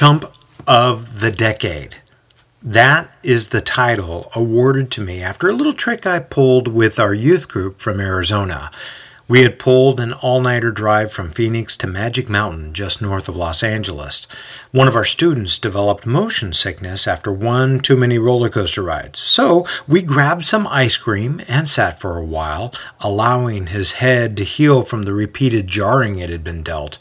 Chump of the Decade. That is the title awarded to me after a little trick I pulled with our youth group from Arizona. We had pulled an all nighter drive from Phoenix to Magic Mountain, just north of Los Angeles. One of our students developed motion sickness after one too many roller coaster rides, so we grabbed some ice cream and sat for a while, allowing his head to heal from the repeated jarring it had been dealt.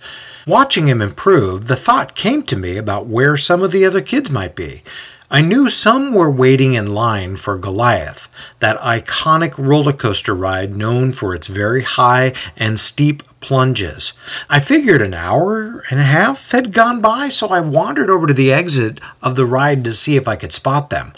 Watching him improve, the thought came to me about where some of the other kids might be. I knew some were waiting in line for Goliath, that iconic roller coaster ride known for its very high and steep plunges. I figured an hour and a half had gone by, so I wandered over to the exit of the ride to see if I could spot them.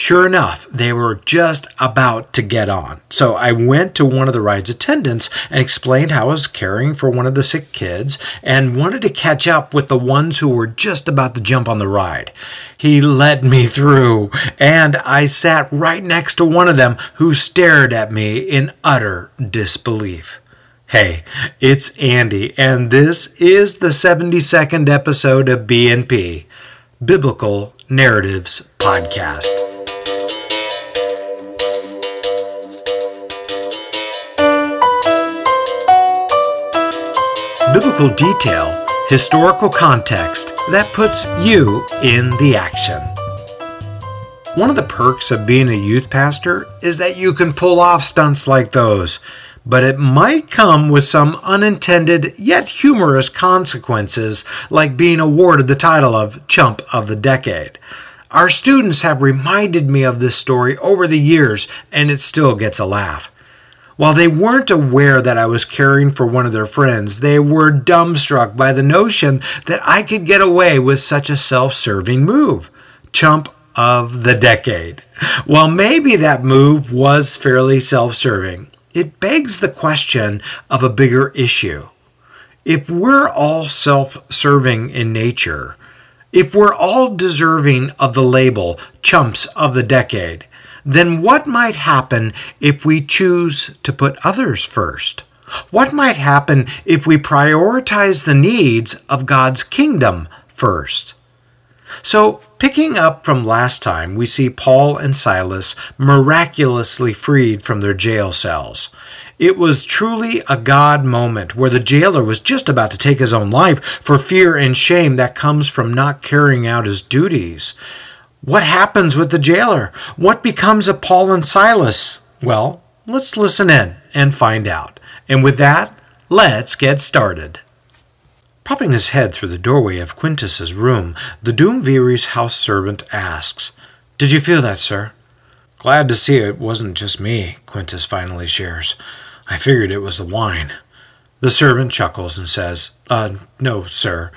Sure enough, they were just about to get on. So I went to one of the ride's attendants and explained how I was caring for one of the sick kids and wanted to catch up with the ones who were just about to jump on the ride. He led me through, and I sat right next to one of them who stared at me in utter disbelief. Hey, it's Andy, and this is the 72nd episode of BNP, Biblical Narratives Podcast. Biblical detail, historical context that puts you in the action. One of the perks of being a youth pastor is that you can pull off stunts like those, but it might come with some unintended yet humorous consequences, like being awarded the title of Chump of the Decade. Our students have reminded me of this story over the years, and it still gets a laugh. While they weren't aware that I was caring for one of their friends, they were dumbstruck by the notion that I could get away with such a self serving move. Chump of the decade. While maybe that move was fairly self serving, it begs the question of a bigger issue. If we're all self serving in nature, if we're all deserving of the label chumps of the decade, then what might happen if we choose to put others first? What might happen if we prioritize the needs of God's kingdom first? So, picking up from last time, we see Paul and Silas miraculously freed from their jail cells. It was truly a God moment where the jailer was just about to take his own life for fear and shame that comes from not carrying out his duties. What happens with the jailer? What becomes of Paul and Silas? Well, let's listen in and find out. And with that, let's get started. Popping his head through the doorway of Quintus's room, the Duumviri's house servant asks, Did you feel that, sir? Glad to see it wasn't just me, Quintus finally shares. I figured it was the wine. The servant chuckles and says, Uh, no, sir.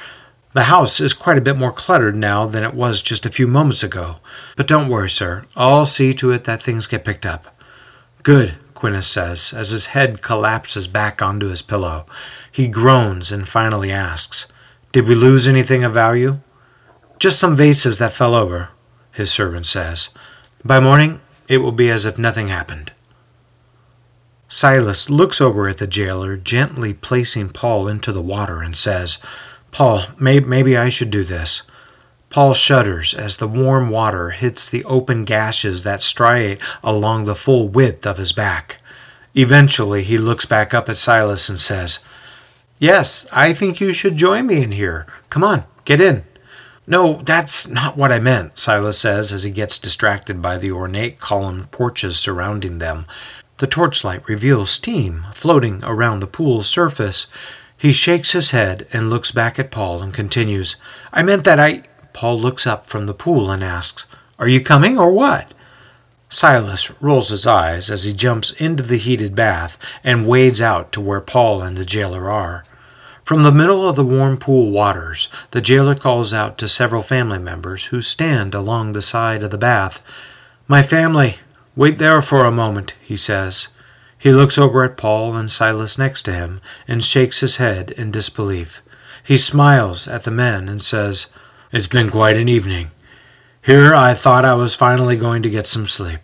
The house is quite a bit more cluttered now than it was just a few moments ago. But don't worry, sir. I'll see to it that things get picked up. Good, Quintus says, as his head collapses back onto his pillow. He groans and finally asks, Did we lose anything of value? Just some vases that fell over, his servant says. By morning, it will be as if nothing happened. Silas looks over at the jailer, gently placing Paul into the water, and says, Paul, may, maybe I should do this. Paul shudders as the warm water hits the open gashes that striate along the full width of his back. Eventually, he looks back up at Silas and says, Yes, I think you should join me in here. Come on, get in. No, that's not what I meant, Silas says as he gets distracted by the ornate columned porches surrounding them. The torchlight reveals steam floating around the pool's surface. He shakes his head and looks back at Paul and continues, I meant that I. Paul looks up from the pool and asks, Are you coming or what? Silas rolls his eyes as he jumps into the heated bath and wades out to where Paul and the jailer are. From the middle of the warm pool waters, the jailer calls out to several family members who stand along the side of the bath. My family, wait there for a moment, he says. He looks over at Paul and Silas next to him and shakes his head in disbelief. He smiles at the men and says, It's been quite an evening. Here I thought I was finally going to get some sleep.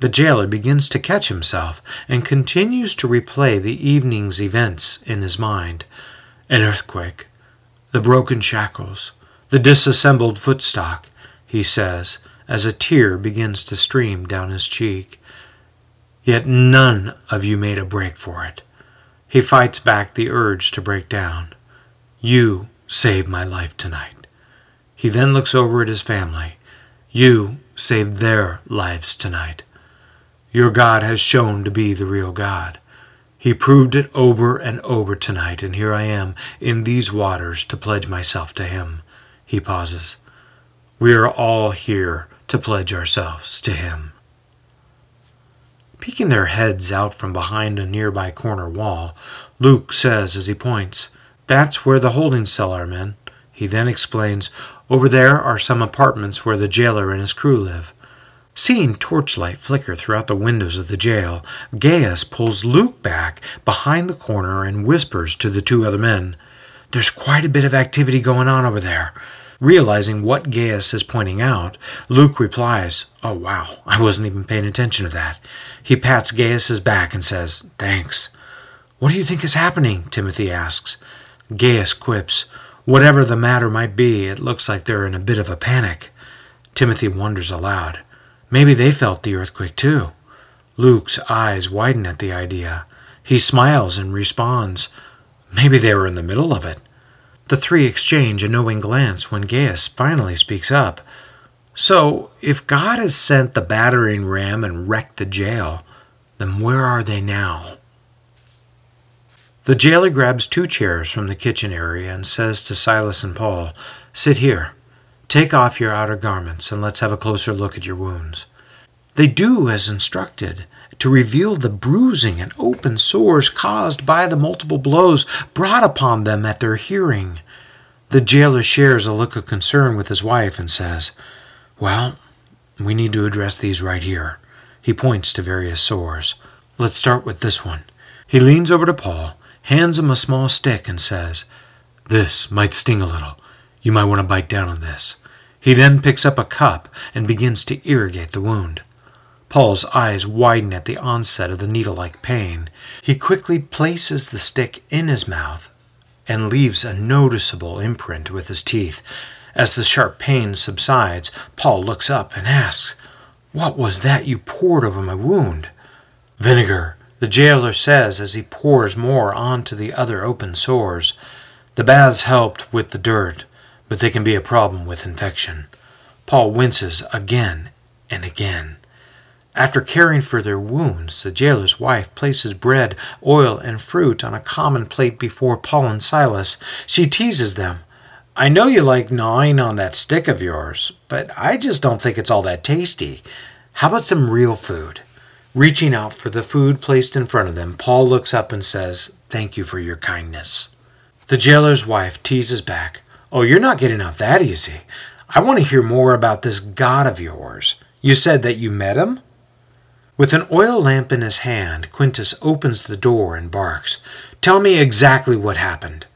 The jailer begins to catch himself and continues to replay the evening's events in his mind an earthquake, the broken shackles, the disassembled footstock, he says, as a tear begins to stream down his cheek. Yet none of you made a break for it. He fights back the urge to break down. You saved my life tonight. He then looks over at his family. You saved their lives tonight. Your God has shown to be the real God. He proved it over and over tonight, and here I am in these waters to pledge myself to Him. He pauses. We are all here to pledge ourselves to Him. Peeking their heads out from behind a nearby corner wall, Luke says as he points, That's where the holding cell are, men. He then explains, Over there are some apartments where the jailer and his crew live. Seeing torchlight flicker throughout the windows of the jail, Gaius pulls Luke back behind the corner and whispers to the two other men, There's quite a bit of activity going on over there. Realizing what Gaius is pointing out, Luke replies, Oh, wow, I wasn't even paying attention to that. He pats Gaius's back and says, Thanks. What do you think is happening? Timothy asks. Gaius quips, Whatever the matter might be, it looks like they're in a bit of a panic. Timothy wonders aloud. Maybe they felt the earthquake too. Luke's eyes widen at the idea. He smiles and responds, Maybe they were in the middle of it. The three exchange a knowing glance when Gaius finally speaks up. So, if God has sent the battering ram and wrecked the jail, then where are they now? The jailer grabs two chairs from the kitchen area and says to Silas and Paul, Sit here. Take off your outer garments and let's have a closer look at your wounds. They do as instructed to reveal the bruising and open sores caused by the multiple blows brought upon them at their hearing. The jailer shares a look of concern with his wife and says, Well, we need to address these right here. He points to various sores. Let's start with this one. He leans over to Paul, hands him a small stick, and says, This might sting a little. You might want to bite down on this. He then picks up a cup and begins to irrigate the wound. Paul's eyes widen at the onset of the needle like pain. He quickly places the stick in his mouth and leaves a noticeable imprint with his teeth. As the sharp pain subsides, Paul looks up and asks, What was that you poured over my wound? Vinegar, the jailer says as he pours more onto the other open sores. The baths helped with the dirt, but they can be a problem with infection. Paul winces again and again. After caring for their wounds, the jailer's wife places bread, oil, and fruit on a common plate before Paul and Silas. She teases them. I know you like gnawing on that stick of yours, but I just don't think it's all that tasty. How about some real food? Reaching out for the food placed in front of them, Paul looks up and says, Thank you for your kindness. The jailer's wife teases back, Oh, you're not getting off that easy. I want to hear more about this God of yours. You said that you met him? With an oil lamp in his hand, Quintus opens the door and barks, Tell me exactly what happened.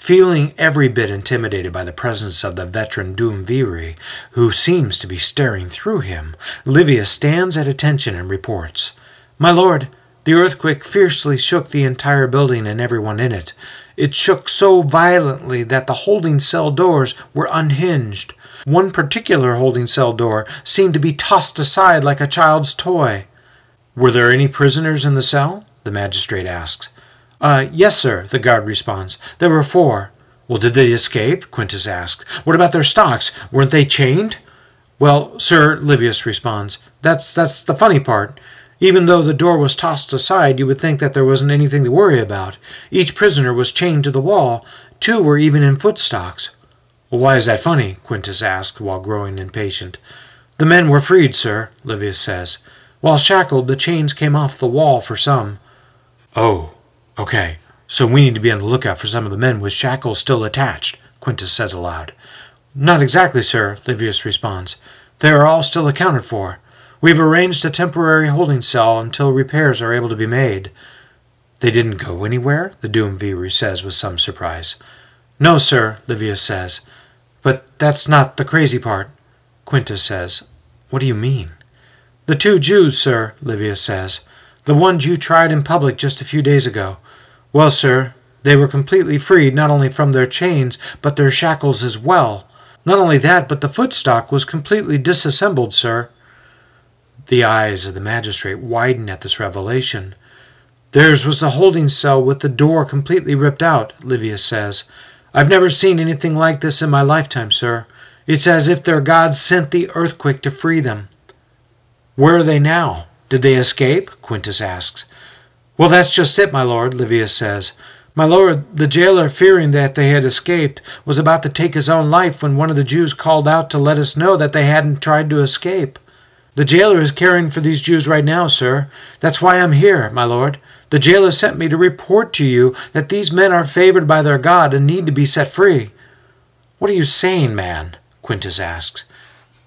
Feeling every bit intimidated by the presence of the veteran Duumviri, who seems to be staring through him, Livius stands at attention and reports, My lord, the earthquake fiercely shook the entire building and everyone in it. It shook so violently that the holding cell doors were unhinged. One particular holding cell door seemed to be tossed aside like a child's toy. Were there any prisoners in the cell? the magistrate asks. Uh, yes, sir, the guard responds. There were four. Well, did they escape? Quintus asks. What about their stocks? Weren't they chained? Well, sir, Livius responds. That's that's the funny part. Even though the door was tossed aside, you would think that there wasn't anything to worry about. Each prisoner was chained to the wall. Two were even in footstocks. Well, why is that funny? Quintus asked while growing impatient. The men were freed, sir, Livius says. While shackled, the chains came off the wall for some. Oh, okay. So we need to be on the lookout for some of the men with shackles still attached, Quintus says aloud. Not exactly, sir, Livius responds. They are all still accounted for. We've arranged a temporary holding cell until repairs are able to be made. They didn't go anywhere? the Doom Duumviri says with some surprise. No, sir, Livius says. But that's not the crazy part. Quintus says. What do you mean? The two Jews, sir, Livius says. The ones you tried in public just a few days ago. Well, sir, they were completely freed not only from their chains, but their shackles as well. Not only that, but the footstock was completely disassembled, sir. The eyes of the magistrate widen at this revelation. Theirs was the holding cell with the door completely ripped out, Livius says. I've never seen anything like this in my lifetime, sir. It's as if their God sent the earthquake to free them. Where are they now? Did they escape? Quintus asks. Well, that's just it, my lord, Livius says. My lord, the jailer, fearing that they had escaped, was about to take his own life when one of the Jews called out to let us know that they hadn't tried to escape. The jailer is caring for these Jews right now, sir. That's why I'm here, my lord. The jailer sent me to report to you that these men are favored by their God and need to be set free. What are you saying, man? Quintus asks.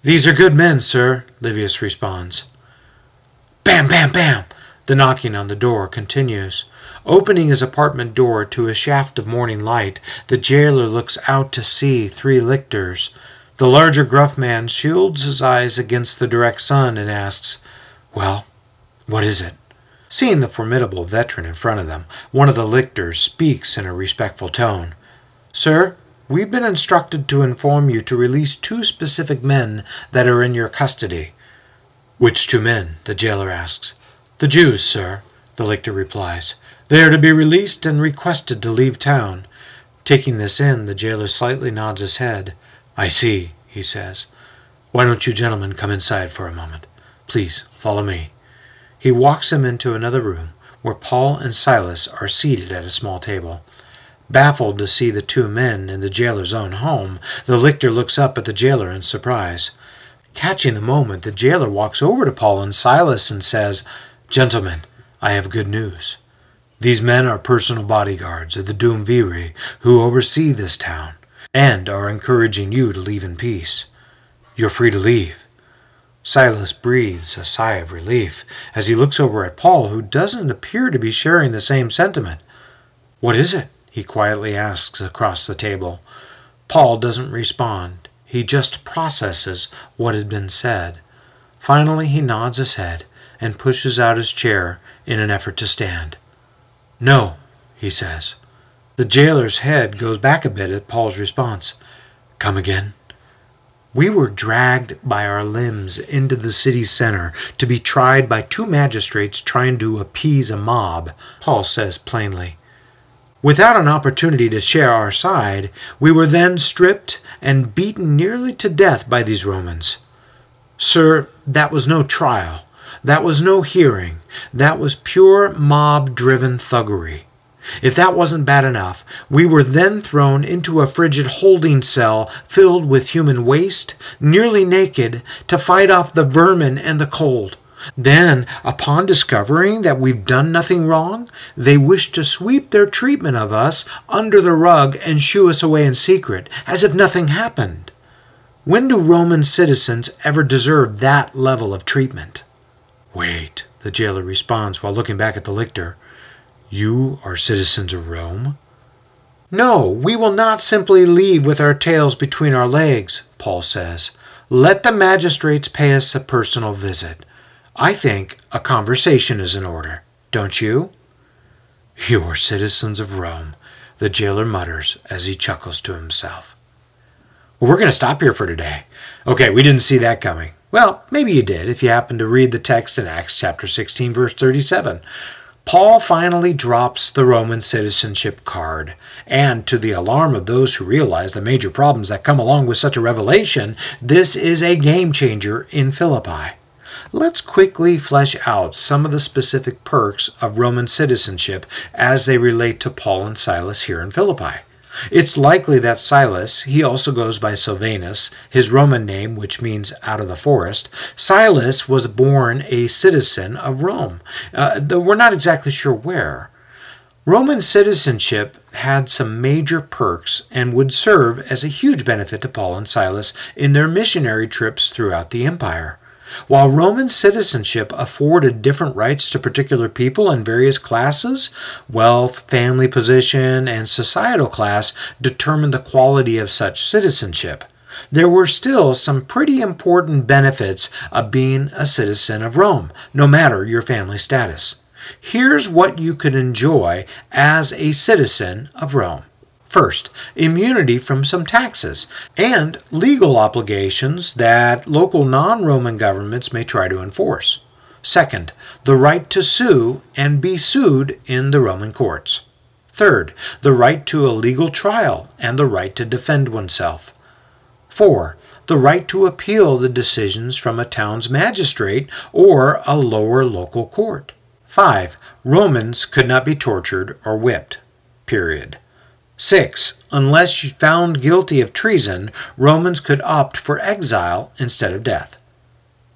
These are good men, sir, Livius responds. Bam, bam, bam! The knocking on the door continues. Opening his apartment door to a shaft of morning light, the jailer looks out to see three lictors. The larger, gruff man shields his eyes against the direct sun and asks, Well, what is it? Seeing the formidable veteran in front of them, one of the lictors speaks in a respectful tone. Sir, we've been instructed to inform you to release two specific men that are in your custody. Which two men? the jailer asks. The Jews, sir, the lictor replies. They are to be released and requested to leave town. Taking this in, the jailer slightly nods his head. I see, he says. Why don't you gentlemen come inside for a moment? Please, follow me. He walks them into another room where Paul and Silas are seated at a small table. Baffled to see the two men in the jailer's own home, the lictor looks up at the jailer in surprise. Catching the moment, the jailer walks over to Paul and Silas and says, Gentlemen, I have good news. These men are personal bodyguards of the Duumviri who oversee this town and are encouraging you to leave in peace. You're free to leave. Silas breathes a sigh of relief as he looks over at Paul, who doesn't appear to be sharing the same sentiment. What is it? he quietly asks across the table. Paul doesn't respond. He just processes what has been said. Finally, he nods his head and pushes out his chair in an effort to stand. No, he says. The jailer's head goes back a bit at Paul's response. Come again? We were dragged by our limbs into the city center to be tried by two magistrates trying to appease a mob, Paul says plainly. Without an opportunity to share our side, we were then stripped and beaten nearly to death by these Romans. Sir, that was no trial. That was no hearing. That was pure mob driven thuggery. If that wasn't bad enough, we were then thrown into a frigid holding cell filled with human waste, nearly naked, to fight off the vermin and the cold. Then, upon discovering that we've done nothing wrong, they wish to sweep their treatment of us under the rug and shoo us away in secret, as if nothing happened. When do Roman citizens ever deserve that level of treatment? Wait, the jailer responds while looking back at the lictor. You are citizens of Rome? No, we will not simply leave with our tails between our legs, Paul says. Let the magistrates pay us a personal visit. I think a conversation is in order, don't you? You are citizens of Rome, the jailer mutters as he chuckles to himself. Well, we're going to stop here for today. Okay, we didn't see that coming. Well, maybe you did if you happen to read the text in Acts chapter 16, verse 37. Paul finally drops the Roman citizenship card, and to the alarm of those who realize the major problems that come along with such a revelation, this is a game changer in Philippi. Let's quickly flesh out some of the specific perks of Roman citizenship as they relate to Paul and Silas here in Philippi. It's likely that Silas, he also goes by Silvanus, his Roman name, which means out of the forest. Silas was born a citizen of Rome. Uh, we're not exactly sure where. Roman citizenship had some major perks and would serve as a huge benefit to Paul and Silas in their missionary trips throughout the empire. While Roman citizenship afforded different rights to particular people in various classes, wealth, family position, and societal class determined the quality of such citizenship. There were still some pretty important benefits of being a citizen of Rome, no matter your family status. Here's what you could enjoy as a citizen of Rome. First, immunity from some taxes and legal obligations that local non Roman governments may try to enforce. Second, the right to sue and be sued in the Roman courts. Third, the right to a legal trial and the right to defend oneself. Four, the right to appeal the decisions from a town's magistrate or a lower local court. 5. Romans could not be tortured or whipped. Period. 6. Unless found guilty of treason, Romans could opt for exile instead of death.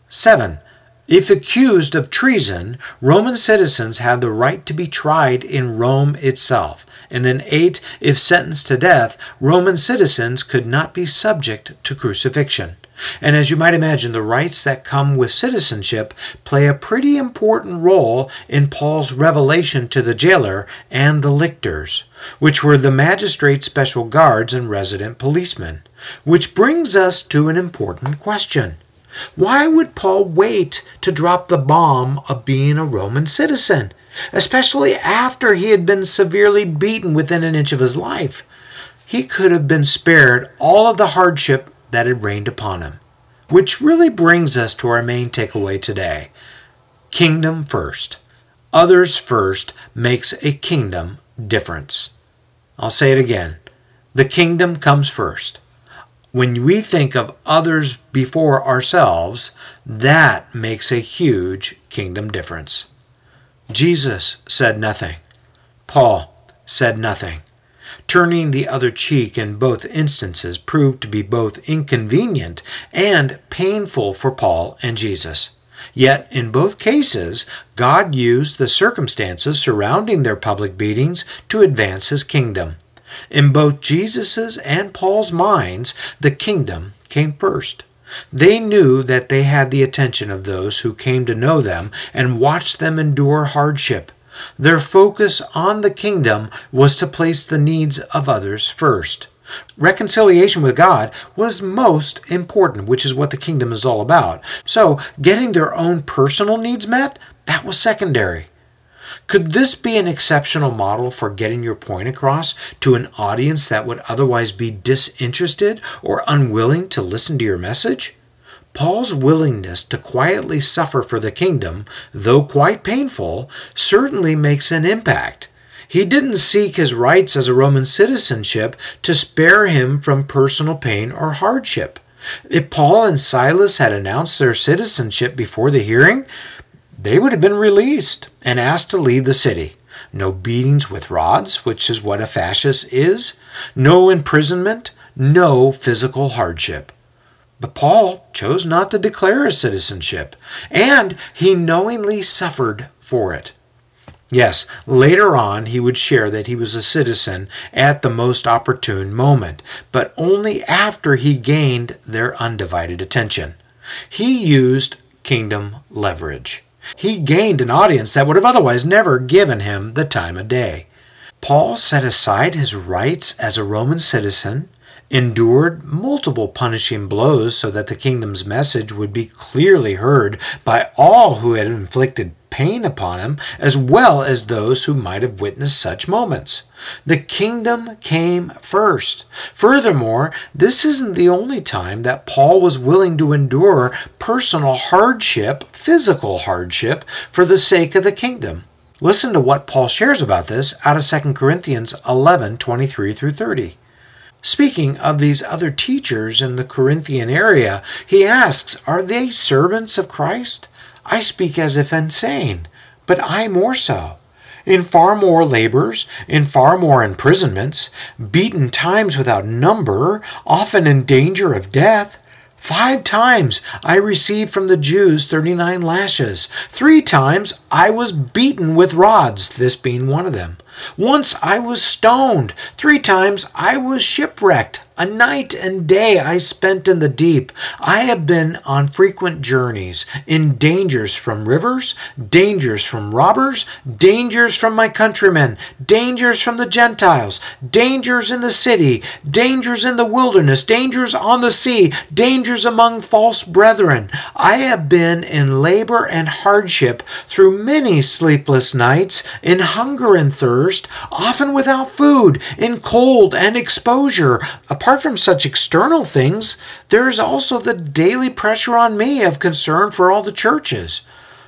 7. If accused of treason, Roman citizens had the right to be tried in Rome itself. And then 8. If sentenced to death, Roman citizens could not be subject to crucifixion. And as you might imagine, the rights that come with citizenship play a pretty important role in Paul's revelation to the jailer and the lictors, which were the magistrate's special guards and resident policemen. Which brings us to an important question. Why would Paul wait to drop the bomb of being a Roman citizen, especially after he had been severely beaten within an inch of his life? He could have been spared all of the hardship that had rained upon him. Which really brings us to our main takeaway today Kingdom first. Others first makes a kingdom difference. I'll say it again. The kingdom comes first when we think of others before ourselves, that makes a huge kingdom difference. Jesus said nothing. Paul said nothing. Turning the other cheek in both instances proved to be both inconvenient and painful for Paul and Jesus. Yet, in both cases, God used the circumstances surrounding their public beatings to advance his kingdom. In both Jesus's and Paul's minds, the kingdom came first. They knew that they had the attention of those who came to know them and watched them endure hardship. Their focus on the kingdom was to place the needs of others first. Reconciliation with God was most important, which is what the kingdom is all about. So, getting their own personal needs met, that was secondary. Could this be an exceptional model for getting your point across to an audience that would otherwise be disinterested or unwilling to listen to your message? Paul's willingness to quietly suffer for the kingdom, though quite painful, certainly makes an impact. He didn't seek his rights as a Roman citizenship to spare him from personal pain or hardship. If Paul and Silas had announced their citizenship before the hearing, they would have been released and asked to leave the city. No beatings with rods, which is what a fascist is, no imprisonment, no physical hardship. But Paul chose not to declare his citizenship, and he knowingly suffered for it. Yes, later on he would share that he was a citizen at the most opportune moment, but only after he gained their undivided attention. He used kingdom leverage. He gained an audience that would have otherwise never given him the time of day. Paul set aside his rights as a Roman citizen, endured multiple punishing blows so that the kingdom's message would be clearly heard by all who had inflicted pain upon him, as well as those who might have witnessed such moments. The kingdom came first. Furthermore, this isn't the only time that Paul was willing to endure personal hardship, physical hardship, for the sake of the kingdom. Listen to what Paul shares about this out of 2 Corinthians 11 23 through 30. Speaking of these other teachers in the Corinthian area, he asks, Are they servants of Christ? I speak as if insane, but I more so. In far more labors, in far more imprisonments, beaten times without number, often in danger of death. Five times I received from the Jews 39 lashes. Three times I was beaten with rods, this being one of them. Once I was stoned. Three times I was shipwrecked. A night and day I spent in the deep. I have been on frequent journeys, in dangers from rivers, dangers from robbers, dangers from my countrymen, dangers from the Gentiles, dangers in the city, dangers in the wilderness, dangers on the sea, dangers among false brethren. I have been in labor and hardship through many sleepless nights, in hunger and thirst, often without food, in cold and exposure apart from such external things, there is also the daily pressure on me of concern for all the churches.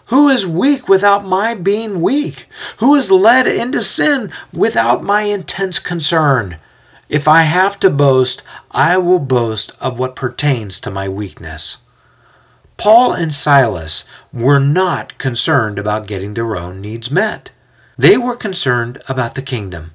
Who is weak without my being weak? Who is led into sin without my intense concern? If I have to boast, I will boast of what pertains to my weakness. Paul and Silas were not concerned about getting their own needs met. They were concerned about the kingdom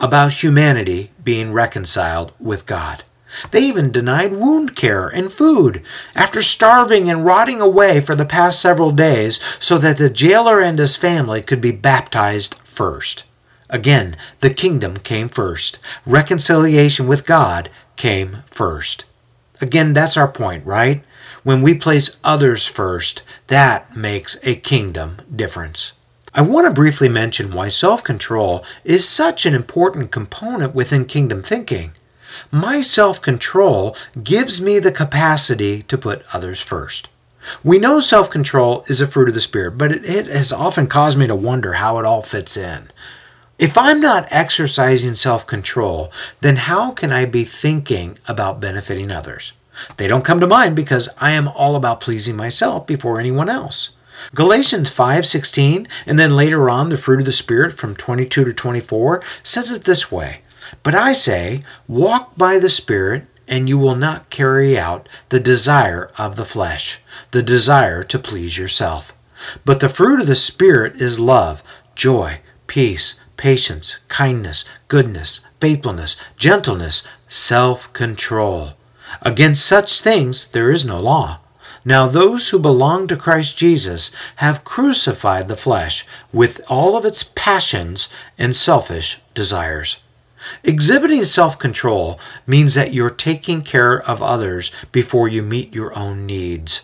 about humanity being reconciled with God. They even denied wound care and food after starving and rotting away for the past several days so that the jailer and his family could be baptized first. Again, the kingdom came first. Reconciliation with God came first. Again, that's our point, right? When we place others first, that makes a kingdom difference. I want to briefly mention why self control is such an important component within kingdom thinking. My self control gives me the capacity to put others first. We know self control is a fruit of the Spirit, but it, it, has often caused me to wonder how it all fits in. If I'm not exercising self control, then how can I be thinking about benefiting others? They don't come to mind because I am all about pleasing myself before anyone else. Galatians 5:16 and then later on the fruit of the spirit from 22 to 24 says it this way, "But I say, walk by the spirit and you will not carry out the desire of the flesh, the desire to please yourself. But the fruit of the spirit is love, joy, peace, patience, kindness, goodness, faithfulness, gentleness, self-control. Against such things there is no law." Now, those who belong to Christ Jesus have crucified the flesh with all of its passions and selfish desires. Exhibiting self control means that you're taking care of others before you meet your own needs.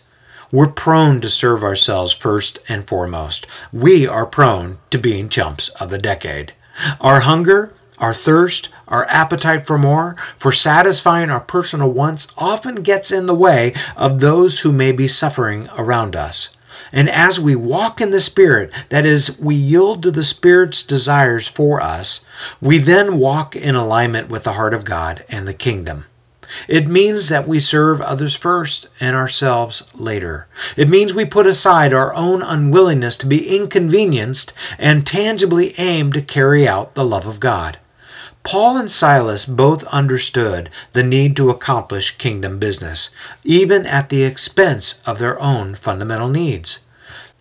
We're prone to serve ourselves first and foremost. We are prone to being chumps of the decade. Our hunger, our thirst, our appetite for more, for satisfying our personal wants, often gets in the way of those who may be suffering around us. And as we walk in the Spirit, that is, we yield to the Spirit's desires for us, we then walk in alignment with the heart of God and the kingdom. It means that we serve others first and ourselves later. It means we put aside our own unwillingness to be inconvenienced and tangibly aim to carry out the love of God. Paul and Silas both understood the need to accomplish kingdom business, even at the expense of their own fundamental needs.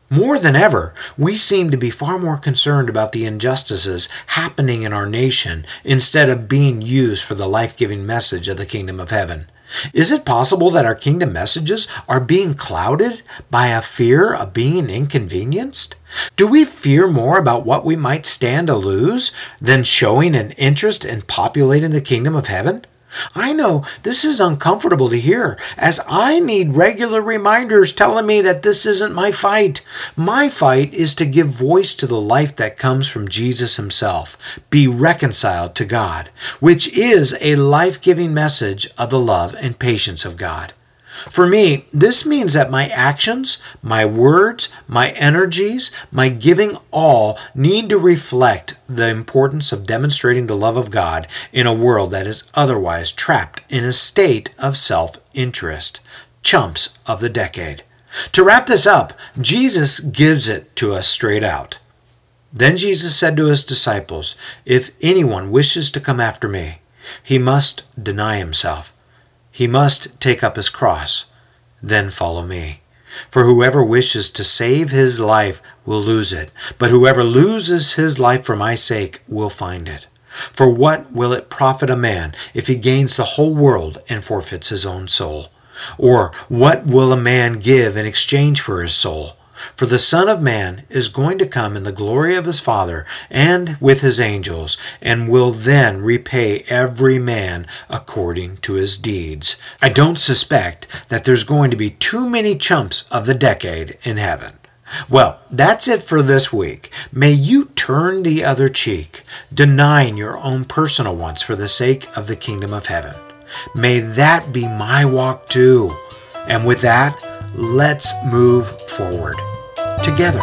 More than ever, we seem to be far more concerned about the injustices happening in our nation instead of being used for the life giving message of the kingdom of heaven. Is it possible that our kingdom messages are being clouded by a fear of being inconvenienced? Do we fear more about what we might stand to lose than showing an interest in populating the kingdom of heaven? I know this is uncomfortable to hear, as I need regular reminders telling me that this isn't my fight. My fight is to give voice to the life that comes from Jesus Himself, be reconciled to God, which is a life giving message of the love and patience of God. For me, this means that my actions, my words, my energies, my giving all need to reflect the importance of demonstrating the love of God in a world that is otherwise trapped in a state of self interest. Chumps of the decade. To wrap this up, Jesus gives it to us straight out. Then Jesus said to his disciples, If anyone wishes to come after me, he must deny himself he must take up his cross, then follow me. For whoever wishes to save his life will lose it, but whoever loses his life for my sake will find it. For what will it profit a man if he gains the whole world and forfeits his own soul? Or what will a man give in exchange for his soul? For the Son of Man is going to come in the glory of his Father and with his angels, and will then repay every man according to his deeds. I don't suspect that there's going to be too many chumps of the decade in heaven. Well, that's it for this week. May you turn the other cheek, denying your own personal wants for the sake of the kingdom of heaven. May that be my walk too. And with that, let's move forward together.